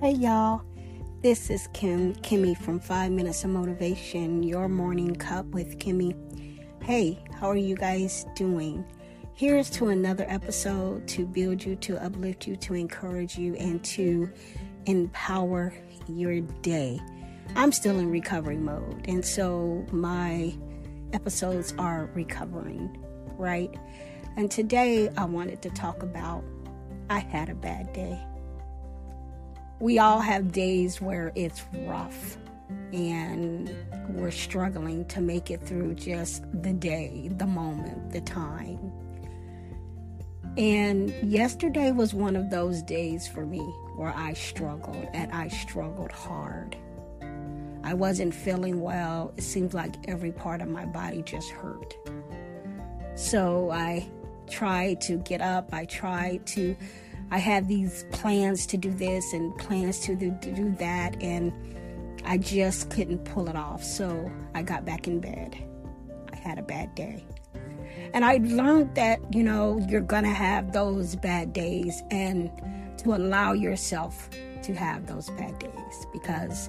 Hey y'all, this is Kim Kimmy from Five Minutes of Motivation, your morning cup with Kimmy. Hey, how are you guys doing? Here's to another episode to build you, to uplift you, to encourage you, and to empower your day. I'm still in recovery mode, and so my episodes are recovering, right? And today I wanted to talk about I had a bad day we all have days where it's rough and we're struggling to make it through just the day, the moment, the time. And yesterday was one of those days for me where I struggled and I struggled hard. I wasn't feeling well. It seemed like every part of my body just hurt. So I tried to get up. I tried to I had these plans to do this and plans to do, to do that, and I just couldn't pull it off. So I got back in bed. I had a bad day. And I learned that, you know, you're going to have those bad days and to allow yourself to have those bad days because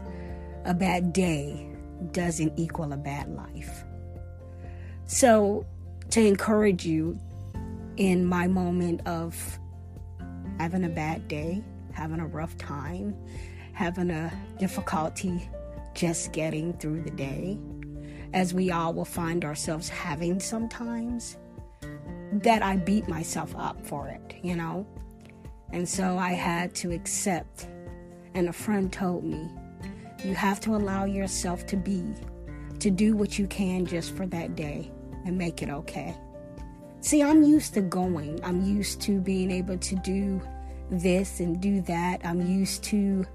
a bad day doesn't equal a bad life. So, to encourage you in my moment of having a bad day, having a rough time, having a difficulty just getting through the day, as we all will find ourselves having sometimes, that I beat myself up for it, you know? And so I had to accept. And a friend told me, you have to allow yourself to be, to do what you can just for that day and make it okay. See, I'm used to going. I'm used to being able to do this and do that. I'm used to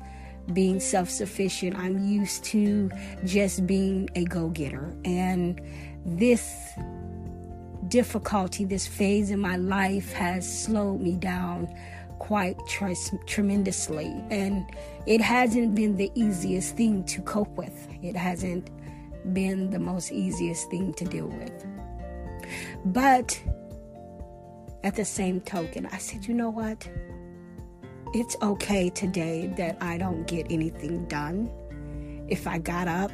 being self sufficient. I'm used to just being a go getter. And this difficulty, this phase in my life has slowed me down quite tre- tremendously. And it hasn't been the easiest thing to cope with, it hasn't been the most easiest thing to deal with. But at the same token, I said, you know what? It's okay today that I don't get anything done. If I got up,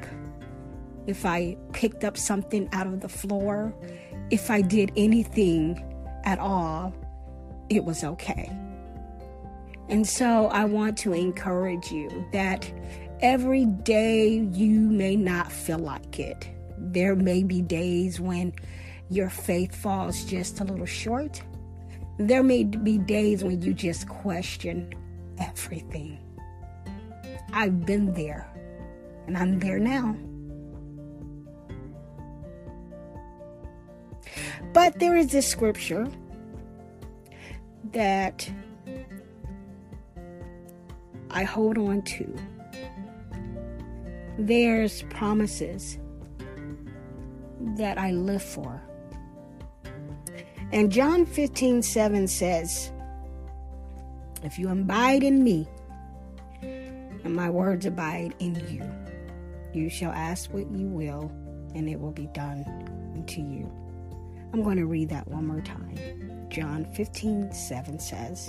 if I picked up something out of the floor, if I did anything at all, it was okay. And so I want to encourage you that every day you may not feel like it. There may be days when your faith falls just a little short. There may be days when you just question everything. I've been there, and I'm there now. But there is this scripture that I hold on to. There's promises that I live for. And John 15 7 says, If you abide in me, and my words abide in you, you shall ask what you will, and it will be done unto you. I'm going to read that one more time. John 15 7 says,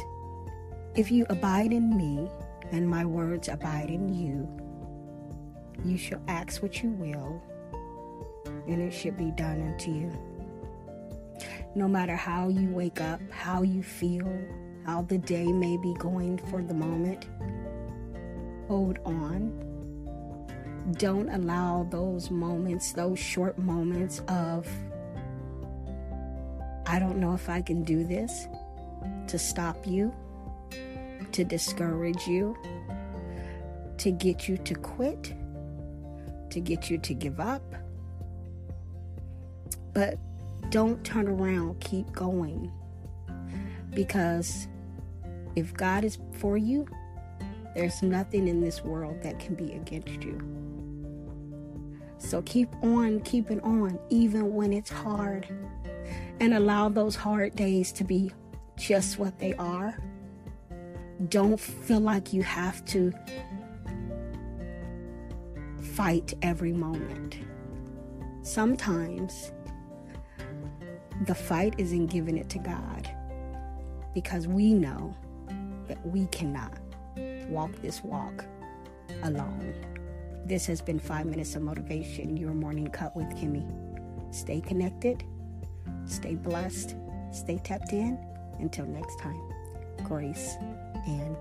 If you abide in me, and my words abide in you, you shall ask what you will, and it shall be done unto you no matter how you wake up, how you feel, how the day may be going for the moment. Hold on. Don't allow those moments, those short moments of, I don't know if I can do this, to stop you, to discourage you, to get you to quit, to get you to give up. But don't turn around, keep going. Because if God is for you, there's nothing in this world that can be against you. So keep on keeping on, even when it's hard. And allow those hard days to be just what they are. Don't feel like you have to fight every moment. Sometimes the fight is in giving it to God because we know that we cannot walk this walk alone. This has been Five Minutes of Motivation, your morning cup with Kimmy. Stay connected, stay blessed, stay tapped in. Until next time, grace and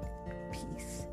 peace.